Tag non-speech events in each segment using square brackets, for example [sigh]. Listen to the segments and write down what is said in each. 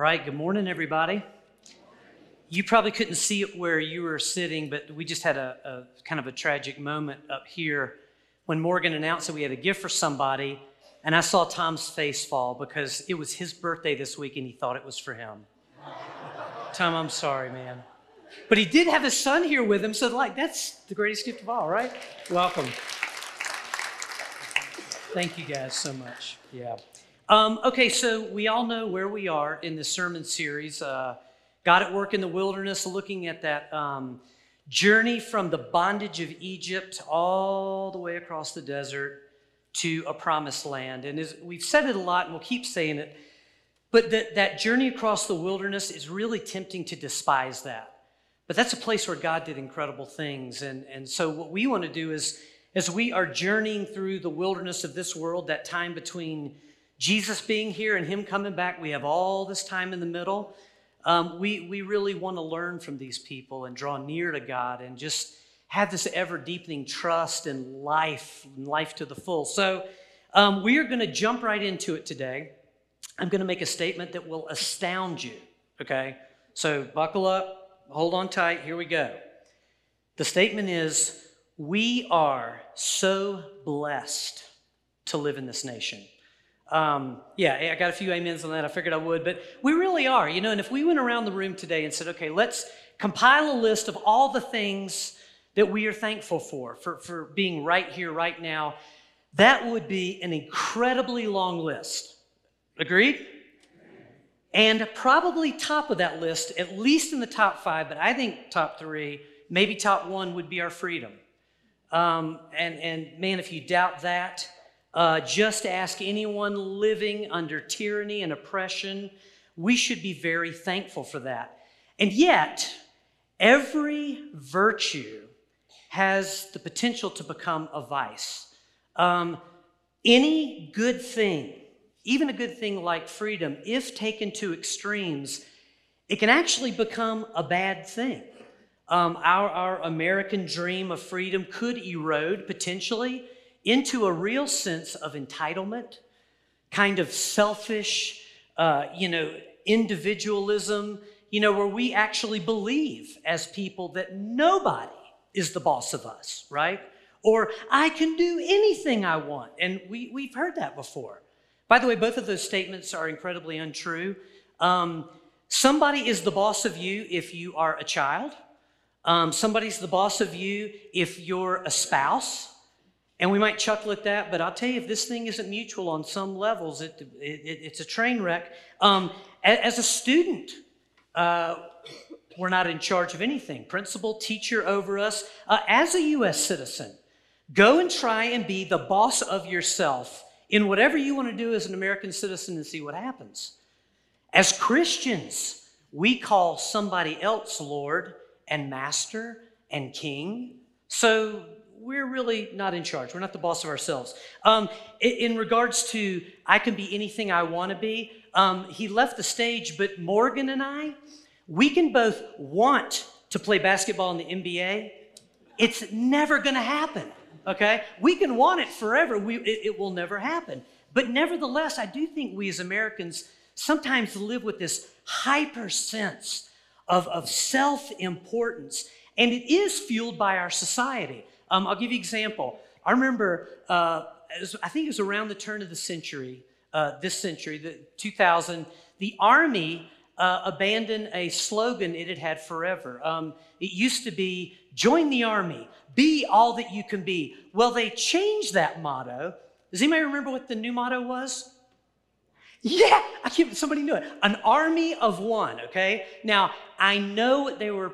right, good morning, everybody. You probably couldn't see it where you were sitting, but we just had a, a, kind of a tragic moment up here when Morgan announced that we had a gift for somebody, and I saw Tom's face fall because it was his birthday this week and he thought it was for him. Tom, I'm sorry, man. But he did have his son here with him, so like that's the greatest gift of all, right? Welcome. Thank you guys so much. Yeah. Um, okay, so we all know where we are in this sermon series. Uh, God at Work in the Wilderness, looking at that um, journey from the bondage of Egypt all the way across the desert to a promised land. And as, we've said it a lot, and we'll keep saying it, but that, that journey across the wilderness is really tempting to despise that. But that's a place where God did incredible things. And, and so, what we want to do is, as we are journeying through the wilderness of this world, that time between Jesus being here and Him coming back, we have all this time in the middle. Um, we, we really want to learn from these people and draw near to God and just have this ever deepening trust and life, and life to the full. So, um, we are going to jump right into it today. I'm going to make a statement that will astound you, okay? So, buckle up, hold on tight, here we go. The statement is We are so blessed to live in this nation. Um, yeah, I got a few amens on that. I figured I would, but we really are, you know. And if we went around the room today and said, okay, let's compile a list of all the things that we are thankful for, for, for being right here, right now, that would be an incredibly long list. Agreed? And probably top of that list, at least in the top five, but I think top three, maybe top one would be our freedom. Um, and, and man, if you doubt that, uh, just ask anyone living under tyranny and oppression. We should be very thankful for that. And yet, every virtue has the potential to become a vice. Um, any good thing, even a good thing like freedom, if taken to extremes, it can actually become a bad thing. Um, our, our American dream of freedom could erode potentially into a real sense of entitlement, kind of selfish, uh, you know, individualism, you know, where we actually believe as people that nobody is the boss of us, right? Or I can do anything I want. And we, we've heard that before. By the way, both of those statements are incredibly untrue. Um, somebody is the boss of you if you are a child. Um, somebody's the boss of you if you're a spouse. And we might chuckle at that, but I'll tell you, if this thing isn't mutual on some levels, it, it, it's a train wreck. Um, as a student, uh, we're not in charge of anything. Principal, teacher over us. Uh, as a U.S. citizen, go and try and be the boss of yourself in whatever you want to do as an American citizen and see what happens. As Christians, we call somebody else Lord and Master and King. So we're really not in charge. We're not the boss of ourselves. Um, in, in, regards to I can be anything I want to be, um, he left the stage, but Morgan and I, we can both want to play basketball in the NBA. It's never going to happen, okay? We can want it forever, we, it, it will never happen. But nevertheless, I do think we as Americans sometimes live with this hyper sense of, of self importance, and it is fueled by our society. Um, I'll give you an example. I remember, uh, was, I think it was around the turn of the century, uh, this century, the 2000, the Army uh, abandoned a slogan it had had forever. Um, it used to be, join the Army, be all that you can be. Well, they changed that motto. Does anybody remember what the new motto was? Yeah, I keep, somebody knew it. An army of one, okay? Now, I know what they were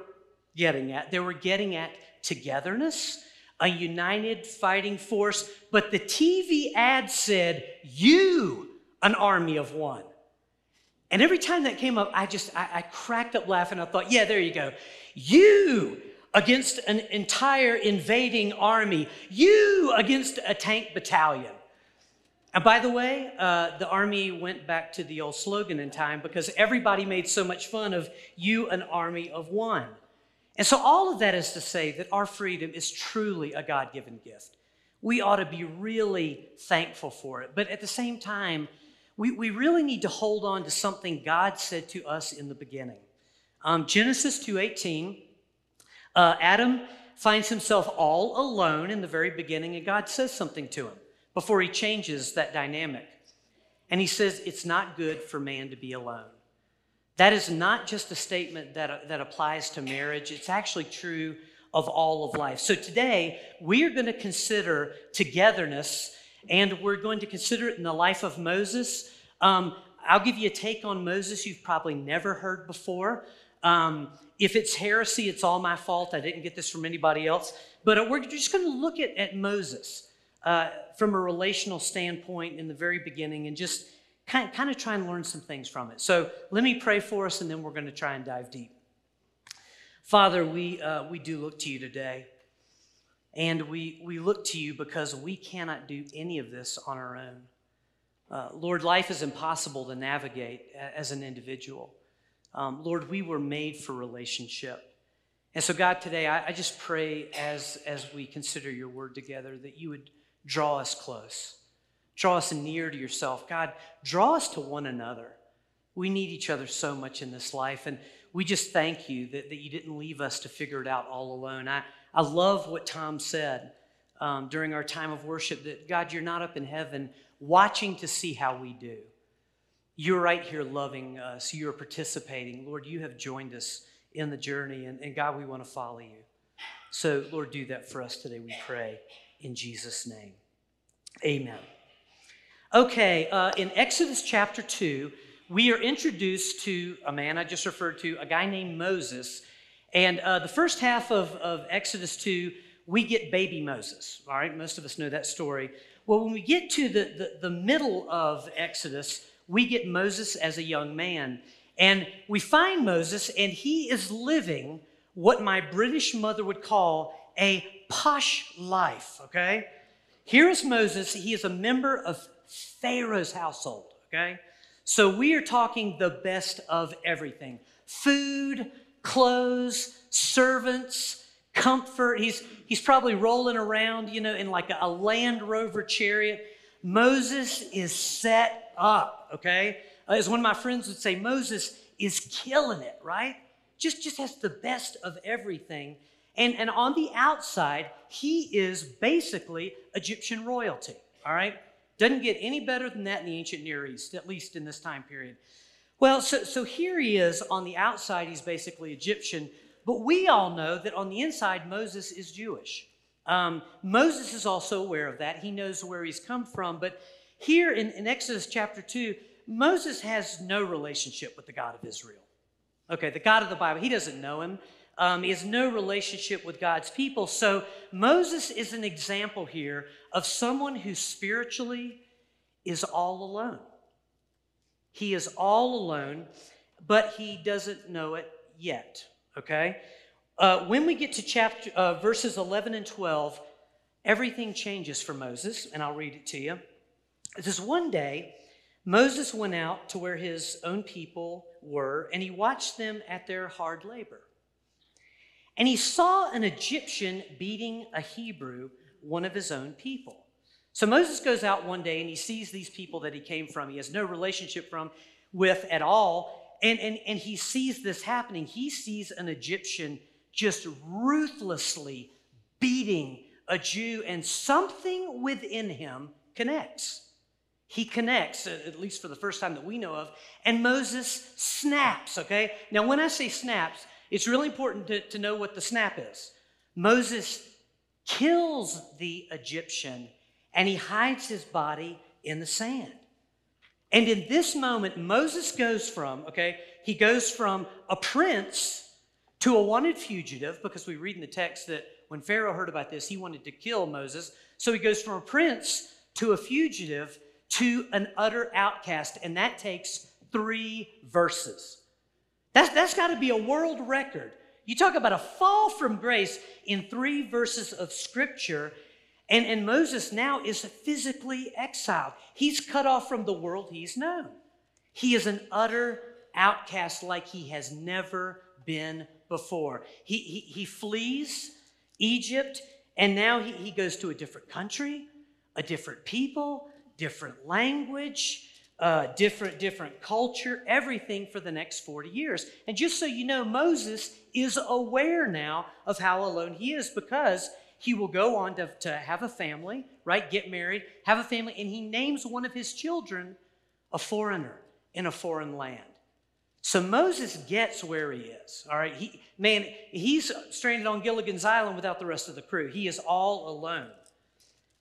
getting at. They were getting at togetherness, a united fighting force, but the TV ad said, You, an army of one. And every time that came up, I just, I, I cracked up laughing. I thought, yeah, there you go. You against an entire invading army. You against a tank battalion. And by the way, uh, the army went back to the old slogan in time because everybody made so much fun of you, an army of one. And so, all of that is to say that our freedom is truly a God given gift. We ought to be really thankful for it. But at the same time, we, we really need to hold on to something God said to us in the beginning. Um, Genesis 2.18, uh, Adam finds himself all alone in the very beginning, and God says something to him before he changes that dynamic. And he says, It's not good for man to be alone. That is not just a statement that, that applies to marriage, it's actually true of all of life. So today, we are going to consider togetherness, and we're going to consider it in the life of Moses. Um, I'll give you a take on Moses you've probably never heard before. Um, if it's heresy, it's all my fault. I didn't get this from anybody else. But we're just going to look at, at Moses uh, from a relational standpoint in the very beginning and just kind, kind of try and learn some things from it. So let me pray for us, and then we're going to try and dive deep. Father, we, uh, we do look to you today. And we, we look to you because we cannot do any of this on our own. Uh, Lord, life is impossible to navigate as an individual. Um, Lord, we were made for relationship. And so, God, today I, I just pray as, as we consider your word together that you would draw us close, draw us near to yourself. God, draw us to one another. We need each other so much in this life. And we just thank you that, that you didn't leave us to figure it out all alone. I, I love what Tom said um, during our time of worship that God, you're not up in heaven watching to see how we do. You're right here loving us. You're participating. Lord, you have joined us in the journey, and, and God, we want to follow you. So, Lord, do that for us today, we pray, in Jesus' name. Amen. Okay, uh, in Exodus chapter 2, we are introduced to a man I just referred to, a guy named Moses. And uh, the first half of, of Exodus 2, we get baby Moses. All right, most of us know that story. Well, when we get to the, the, the middle of Exodus, we get Moses as a young man. And we find Moses, and he is living what my British mother would call a posh life, okay? Here is Moses. He is a member of Pharaoh's household, okay? So we are talking the best of everything food, clothes, servants, comfort. He's, he's probably rolling around, you know, in like a, a Land Rover chariot. Moses is set up, okay? As one of my friends would say, Moses is killing it, right? Just, just has the best of everything. And, and on the outside, he is basically Egyptian royalty, all right? Doesn't get any better than that in the ancient Near East, at least in this time period. Well, so, so here he is on the outside, he's basically Egyptian, but we all know that on the inside, Moses is Jewish. Um, Moses is also aware of that. He knows where he's come from, but here in, in Exodus chapter 2, Moses has no relationship with the God of Israel. Okay, the God of the Bible, he doesn't know him. Um, has no relationship with God's people. So Moses is an example here of someone who spiritually is all alone. He is all alone, but he doesn't know it yet. Okay? Uh, when we get to chapter uh, verses 11 and 12, everything changes for Moses, and I'll read it to you. It says, One day, Moses went out to where his own people were, and he watched them at their hard labor. And he saw an Egyptian beating a Hebrew, one of his own people. So Moses goes out one day and he sees these people that he came from, he has no relationship from with at all. And, and, and he sees this happening. He sees an Egyptian just ruthlessly beating a Jew, and something within him connects. He connects, at least for the first time that we know of, and Moses snaps, okay? Now, when I say snaps, it's really important to, to know what the snap is. Moses kills the Egyptian and he hides his body in the sand. And in this moment, Moses goes from, okay, he goes from a prince to a wanted fugitive, because we read in the text that when Pharaoh heard about this, he wanted to kill Moses. So he goes from a prince to a fugitive to an utter outcast, and that takes three verses. That's, that's got to be a world record. You talk about a fall from grace in three verses of scripture, and, and Moses now is physically exiled. He's cut off from the world he's known. He is an utter outcast like he has never been before. He, he, he flees Egypt, and now he, he goes to a different country, a different people, different language. Uh, different, different culture, everything for the next 40 years. And just so you know, Moses is aware now of how alone he is because he will go on to, to have a family, right? Get married, have a family, and he names one of his children a foreigner in a foreign land. So Moses gets where he is. All right. He, man, he's stranded on Gilligan's Island without the rest of the crew. He is all alone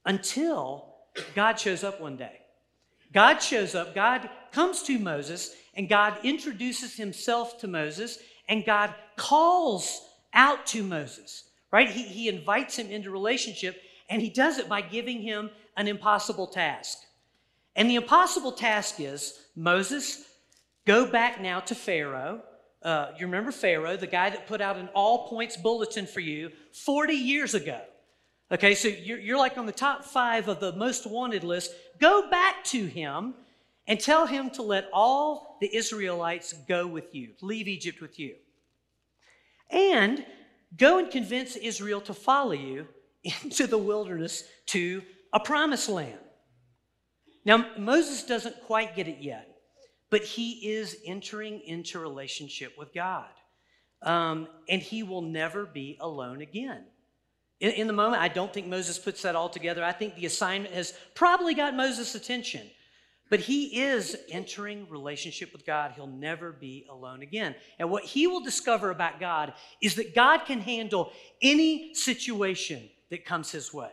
until God shows up one day. God shows up, God comes to Moses, and God introduces himself to Moses, and God calls out to Moses, right? He, he invites him into relationship, and he does it by giving him an impossible task. And the impossible task is Moses, go back now to Pharaoh. Uh, you remember Pharaoh, the guy that put out an all points bulletin for you 40 years ago. Okay, so you're, like on the top five of the most wanted list. Go back to him and tell him to let all the Israelites go with you, leave Egypt with you. And go and convince Israel to follow you [laughs] into the wilderness to a promised land. Now, Moses doesn't quite get it yet, but he is entering into relationship with God. Um, and he will never be alone again. In, in the moment, I don't think Moses puts that all together. I think the assignment has probably got Moses' attention. But he is entering relationship with God. He'll never be alone again. And what he will discover about God is that God can handle any situation that comes his way.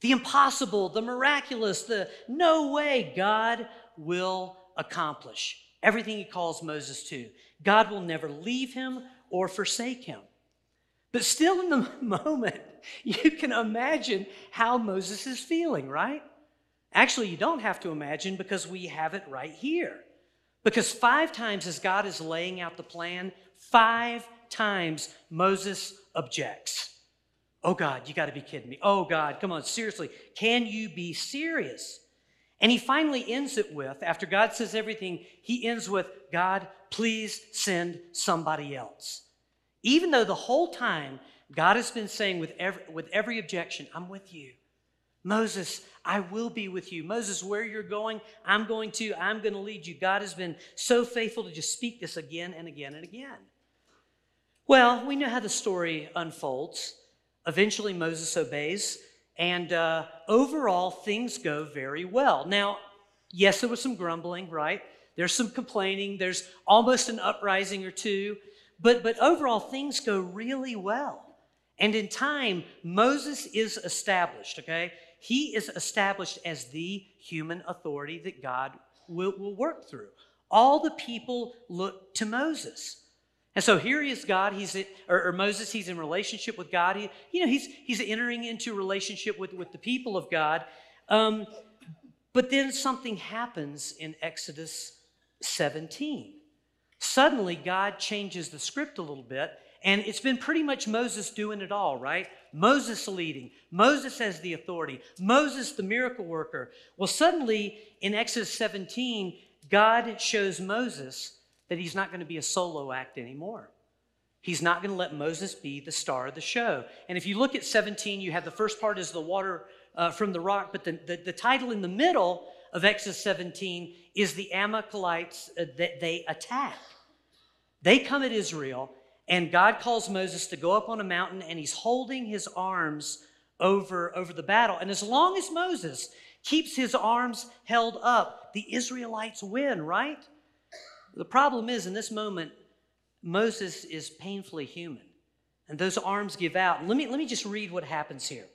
The impossible, the miraculous, the no way, God will accomplish everything he calls Moses to. God will never leave him or forsake him. But still, in the [laughs] moment, you can imagine how Moses is feeling, right? Actually, you don't have to imagine because we have it right here. Because five times as God is laying out the plan, five times Moses objects. Oh God, you got to be kidding me. Oh God, come on, seriously. Can you be serious? And he finally ends it with, after God says everything, he ends with, God, please send somebody else. Even though the whole time God has been saying with every, with every objection, I'm with you. Moses, I will be with you. Moses, where you're going, I'm going to. I'm going to lead you. God has been so faithful to just speak this again and again and again. Well, we know how the story unfolds. Eventually, Moses obeys, and uh, overall, things go very well. Now, yes, there was some grumbling, right? There's some complaining, there's almost an uprising or two. But, but overall, things go really well. And in time, Moses is established, okay? He is established as the human authority that God will, will work through. All the people look to Moses. And so here he is, God, he's or, or, Moses, he's in relationship with God. He, you know, he's, he's entering into relationship with, with the people of God. Um, but then something happens in Exodus 17. Suddenly, God changes the script a little bit, and it's been pretty much Moses doing it all, right? Moses leading, Moses has the authority, Moses the miracle worker. Well, suddenly in Exodus 17, God shows Moses that he's not going to be a solo act anymore. He's not going to let Moses be the star of the show. And if you look at 17, you have the first part is the water uh, from the rock, but the, the, the title in the middle of Exodus 17 is the Amalekites uh, that they attack. They come at Israel, and God calls Moses to go up on a mountain, and he's holding his arms over, over the battle. And as long as Moses keeps his arms held up, the Israelites win, right? The problem is, in this moment, Moses is painfully human, and those arms give out. Let me, let me just read what happens here.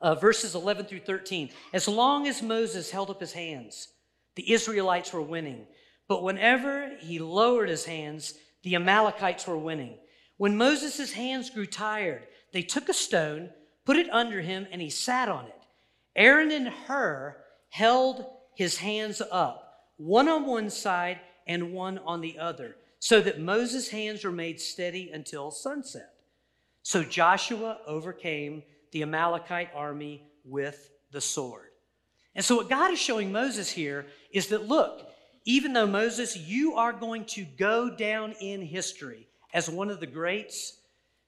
Uh, verses 11 through 13. As long as Moses held up his hands, the Israelites were winning. But whenever he lowered his hands, the Amalekites were winning. When Moses' hands grew tired, they took a stone, put it under him, and he sat on it. Aaron and Hur held his hands up, one on one side and one on the other, so that Moses' hands were made steady until sunset. So Joshua overcame the Amalekite army with the sword. And so, what God is showing Moses here is that look, even though Moses, you are going to go down in history as one of the greats,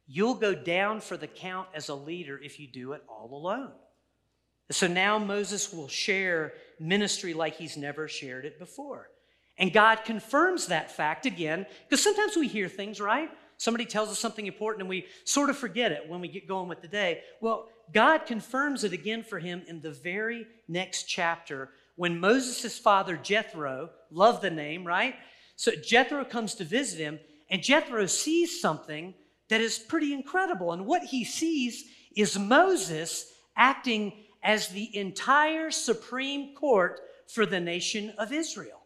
you'll go down for the count as a leader if you do it all alone. So now Moses will share ministry like he's never shared it before. And God confirms that fact again, because sometimes we hear things, right? Somebody tells us something important and we sort of forget it when we get going with the day. Well, God confirms it again for him in the very next chapter when Moses' father, Jethro, love the name, right? So Jethro comes to visit him, and Jethro sees something that is pretty incredible. And what he sees is Moses acting as the entire supreme court for the nation of Israel.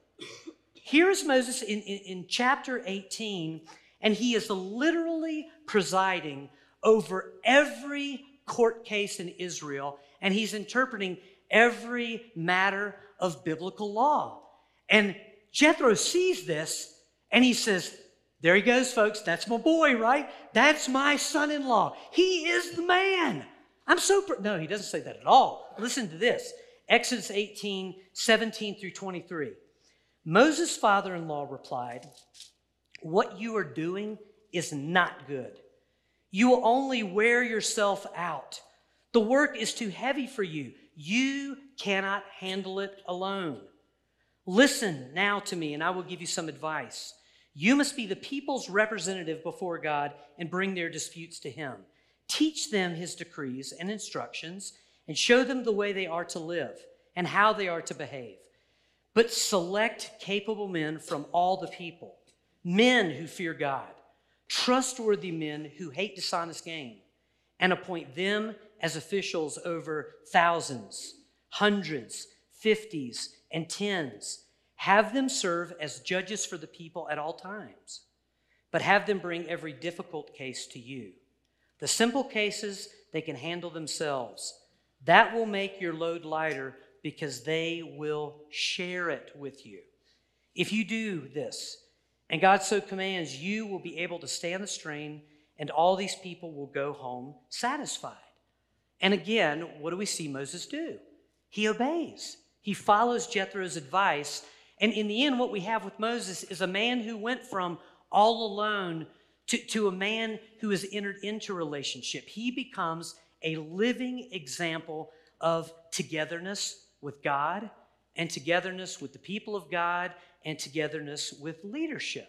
Here is Moses in, in, in chapter 18 and he is literally presiding over every court case in Israel, and he's interpreting every matter of biblical law. And Jethro sees this and he says, There he goes, folks. That's my boy, right? That's my son in law. He is the man. I'm so. Pr-. No, he doesn't say that at all. Listen to this Exodus 18, 17 through 23. Moses' father in law replied, what you are doing is not good. You will only wear yourself out. The work is too heavy for you. You cannot handle it alone. Listen now to me, and I will give you some advice. You must be the people's representative before God and bring their disputes to Him. Teach them His decrees and instructions, and show them the way they are to live and how they are to behave. But select capable men from all the people men who fear God, trustworthy men who hate dishonest gain, and appoint them as officials over thousands, hundreds, fifties, and tens. Have them serve as judges for the people at all times, but have them bring every difficult case to you. The simple cases they can handle themselves. That will make your load lighter because they will share it with you. If you do this, and God so commands, you will be able to stand the strain, and all these people will go home satisfied. And again, what do we see Moses do? He obeys, he follows Jethro's advice. And in the end, what we have with Moses is a man who went from all alone to, to a man who has entered into relationship. He becomes a living example of togetherness with God and togetherness with the people of God and togetherness with leadership.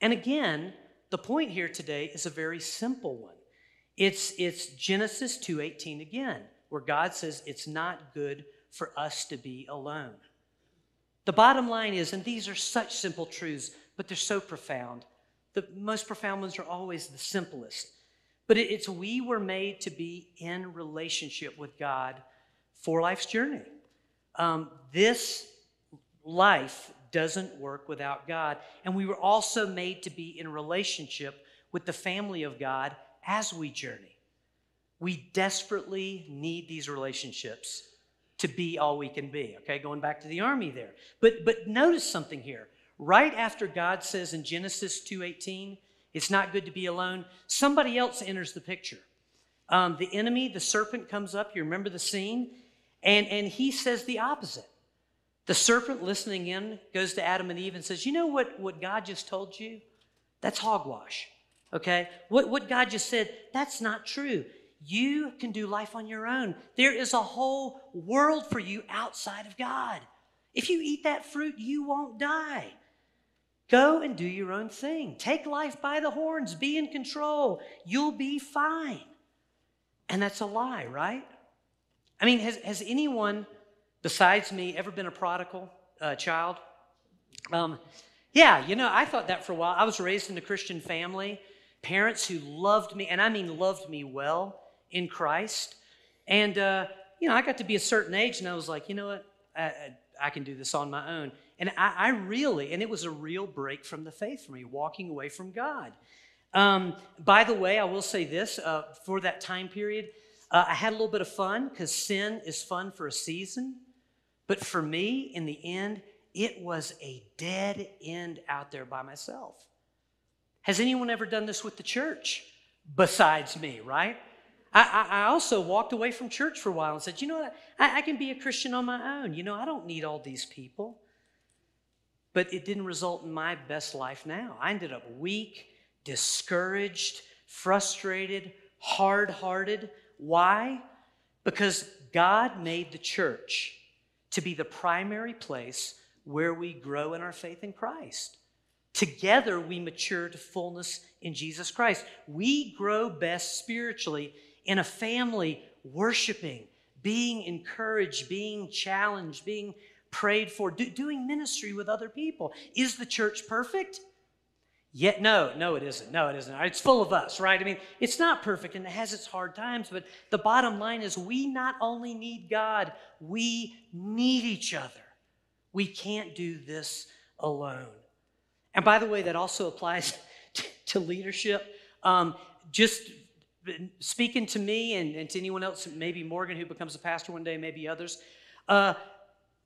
And again, the point here today is a very simple one. It's, it's Genesis 2:18 again, where God says it's not good for us to be alone. The bottom line is, and these are such simple truths, but they're so profound. The most profound ones are always the simplest. But it's we were made to be in relationship with God for life's journey. Um, this life doesn't work without God. And we were also made to be in relationship with the family of God as we journey. We desperately need these relationships to be all we can be. Okay, going back to the army there. But but notice something here. Right after God says in Genesis 2:18, it's not good to be alone, somebody else enters the picture. Um, the enemy, the serpent, comes up. You remember the scene? And, and he says the opposite. The serpent listening in goes to Adam and Eve and says, You know what, what God just told you? That's hogwash. Okay? What, what God just said, that's not true. You can do life on your own. There is a whole world for you outside of God. If you eat that fruit, you won't die. Go and do your own thing. Take life by the horns. Be in control. You'll be fine. And that's a lie, right? I mean, has, has anyone besides me ever been a prodigal uh, child? Um, yeah, you know, I thought that for a while. I was raised in a Christian family, parents who loved me, and I mean loved me well in Christ. And, uh, you know, I got to be a certain age, and I was like, you know what? I, I can do this on my own. And I, I, really, and it was a real break from the faith for me, walking away from God. Um, by the way, I will say this uh, for that time period, uh, I had a little bit of fun because sin is fun for a season. But for me, in the end, it was a dead end out there by myself. Has anyone ever done this with the church besides me, right? I, I, also walked away from church for a while and said, you know what? I, I can be a Christian on my own. You know, I don't need all these people. But it didn't result in my best life now. I ended up weak, discouraged, frustrated, hard hearted. Why? Because God made the church to be the primary place where we grow in our faith in Christ. Together, we mature to fullness in Jesus Christ. We grow best spiritually in a family worshiping, being encouraged, being challenged, being prayed for, do, doing ministry with other people. Is the church perfect? Yet, no, no, it isn't. No, it isn't. It's full of us, right? I mean, it's not perfect and it has its hard times, but the bottom line is we not only need God, we need each other. We can't do this alone. And by the way, that also applies [laughs] to leadership. Um, just speaking to me and, and, to anyone else, maybe Morgan who becomes a pastor one day, maybe others, uh,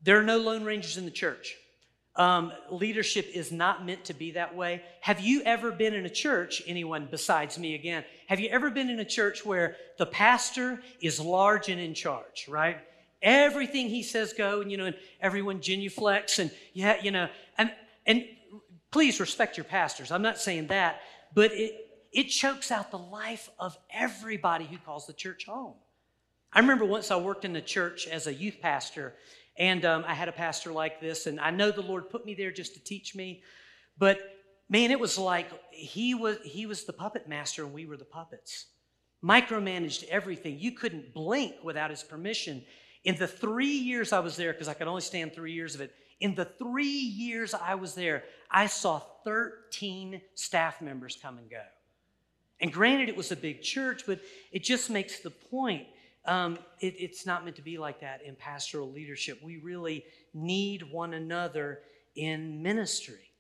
there are no lone rangers in the church. Um, leadership is not meant to be that way. Have you ever been in a church, anyone besides me again, have you ever been in a church where the pastor is large and in charge, right? Everything he says go, and you know, and everyone genuflects, and yeah, you know, and and please respect your pastors. I'm not saying that, but it it chokes out the life of everybody who calls the church home. I remember once I worked in the church as a youth pastor, and um, I had a pastor like this, and I know the Lord put me there just to teach me, but man, it was like he was he was the puppet master, and we were the puppets. Micromanaged everything. You couldn't blink without his permission. In the three years I was there, because I could only stand three years of it, in the three years I was there, I saw 13 staff members come and go. And granted, it was a big church, but it just makes the point. Um, it, it's not meant to be like that in pastoral leadership. We really need one another in ministry.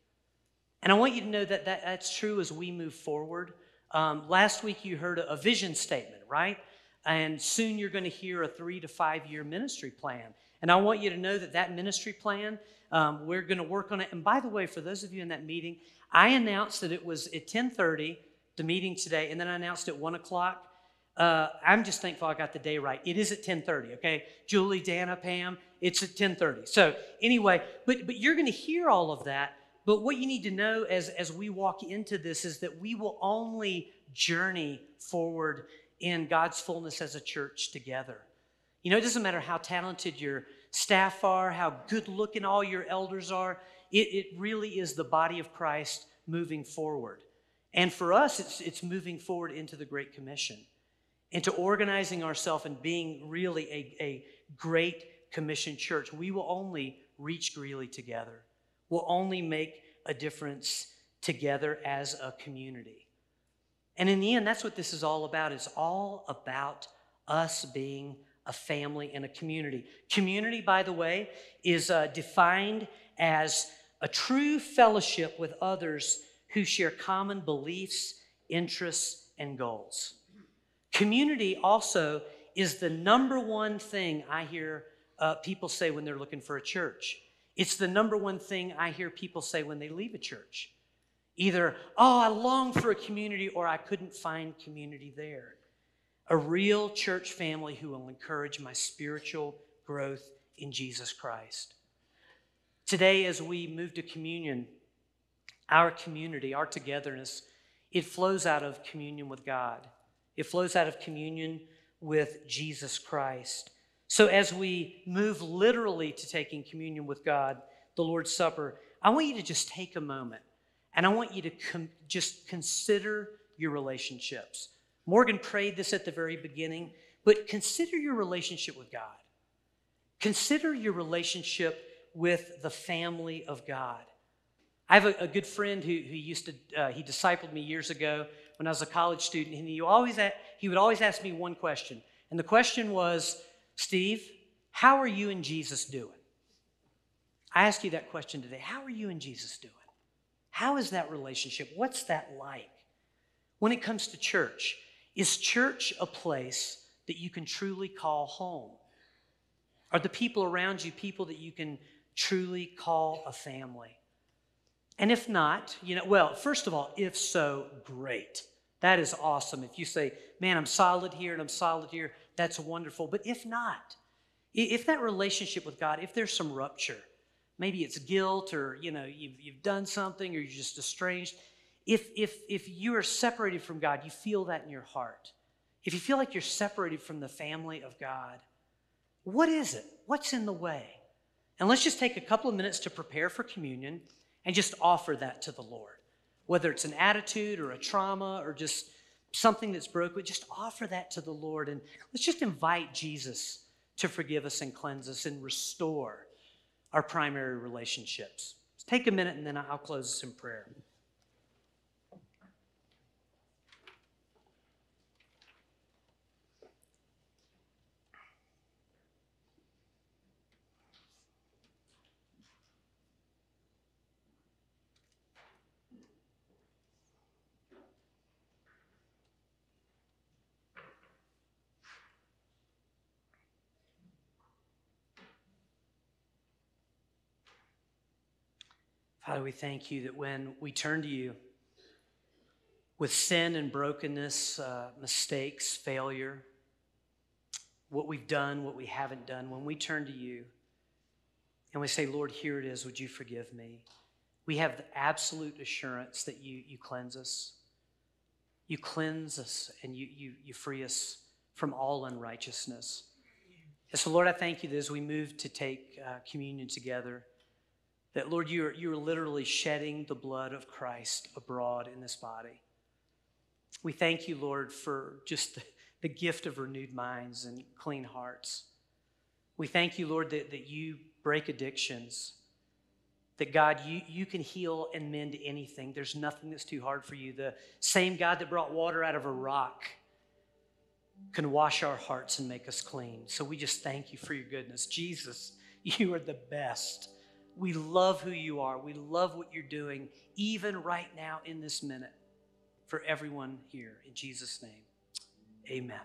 And I want you to know that, that that's true as we move forward. Um, last week, you heard a, a vision statement, right? And soon you're going to hear a three to five year ministry plan. And I want you to know that that ministry plan, um, we're going to work on it. And by the way, for those of you in that meeting, I announced that it was at 1030, the meeting today, and then I announced at 1 o'clock. Uh, I'm just thankful I got the day right. It is at 10:30. Okay, Julie, Dana, Pam, it's at 10:30. So anyway, but but you're going to hear all of that. But what you need to know as as we walk into this is that we will only journey forward in God's fullness as a church together. You know, it doesn't matter how talented your staff are, how good looking all your elders are, it, it really is the body of Christ moving forward. And for us, it's, it's moving forward into the Great Commission, into organizing ourselves and being really a, a Great Commission church. We will only reach Greeley together. We'll only make a difference together as a community. And in the end, that's what this is all about. It's all about us being a family and a community. Community, by the way, is uh, defined as a true fellowship with others who share common beliefs, interests, and goals. Community also is the number one thing I hear uh, people say when they're looking for a church. It's the number one thing I hear people say when they leave a church. Either, oh, I long for a community, or I couldn't find community there. A real church family who will encourage my spiritual growth in Jesus Christ. Today, as we move to communion, our community, our togetherness, it flows out of communion with God. It flows out of communion with Jesus Christ. So, as we move literally to taking communion with God, the Lord's Supper, I want you to just take a moment and I want you to com- just consider your relationships. Morgan prayed this at the very beginning, but consider your relationship with God. Consider your relationship with the family of God. I have a, a good friend who, who used to, uh, he discipled me years ago when I was a college student, and he, always, he would always ask me one question. And the question was, Steve, how are you and Jesus doing? I ask you that question today. How are you and Jesus doing? How is that relationship? What's that like? When it comes to church, is church a place that you can truly call home? Are the people around you people that you can truly call a family? And if not, you know, well, first of all, if so, great. That is awesome. If you say, man, I'm solid here and I'm solid here, that's wonderful. But if not, if that relationship with God, if there's some rupture, maybe it's guilt or you know you've, you've done something or you're just estranged if if if you are separated from god you feel that in your heart if you feel like you're separated from the family of god what is it what's in the way And let's just take a couple of minutes to prepare for communion and just offer that to the Lord. Whether it's an attitude or a trauma or just something that's broken, just offer that to the Lord. And let's just invite Jesus to forgive us and cleanse us and restore our primary relationships. Take a minute and then I'll close this in prayer. Father, we thank you that when we turn to you with sin and brokenness, uh, mistakes, failure, what we've done, what we haven't done, when we turn to you and we say, Lord, here it is, would you forgive me? We have the absolute assurance that you, you cleanse us. You cleanse us and you, you, you free us from all unrighteousness. And so, Lord, I thank you that as we move to take uh, communion together, that, Lord, you're, you're literally shedding the blood of Christ abroad in this body. We thank you, Lord, for just the, the gift of renewed minds and clean hearts. We thank you, Lord, that, that you break addictions. That God, you, you can heal and mend anything. There's nothing that's too hard for you. The same God that brought water out of a rock can wash our hearts and make us clean. So we just thank you for your goodness. Jesus, [laughs] you are the best. We love who you are. We love what you're doing, even right now in this minute, for everyone here. In Jesus' name, amen.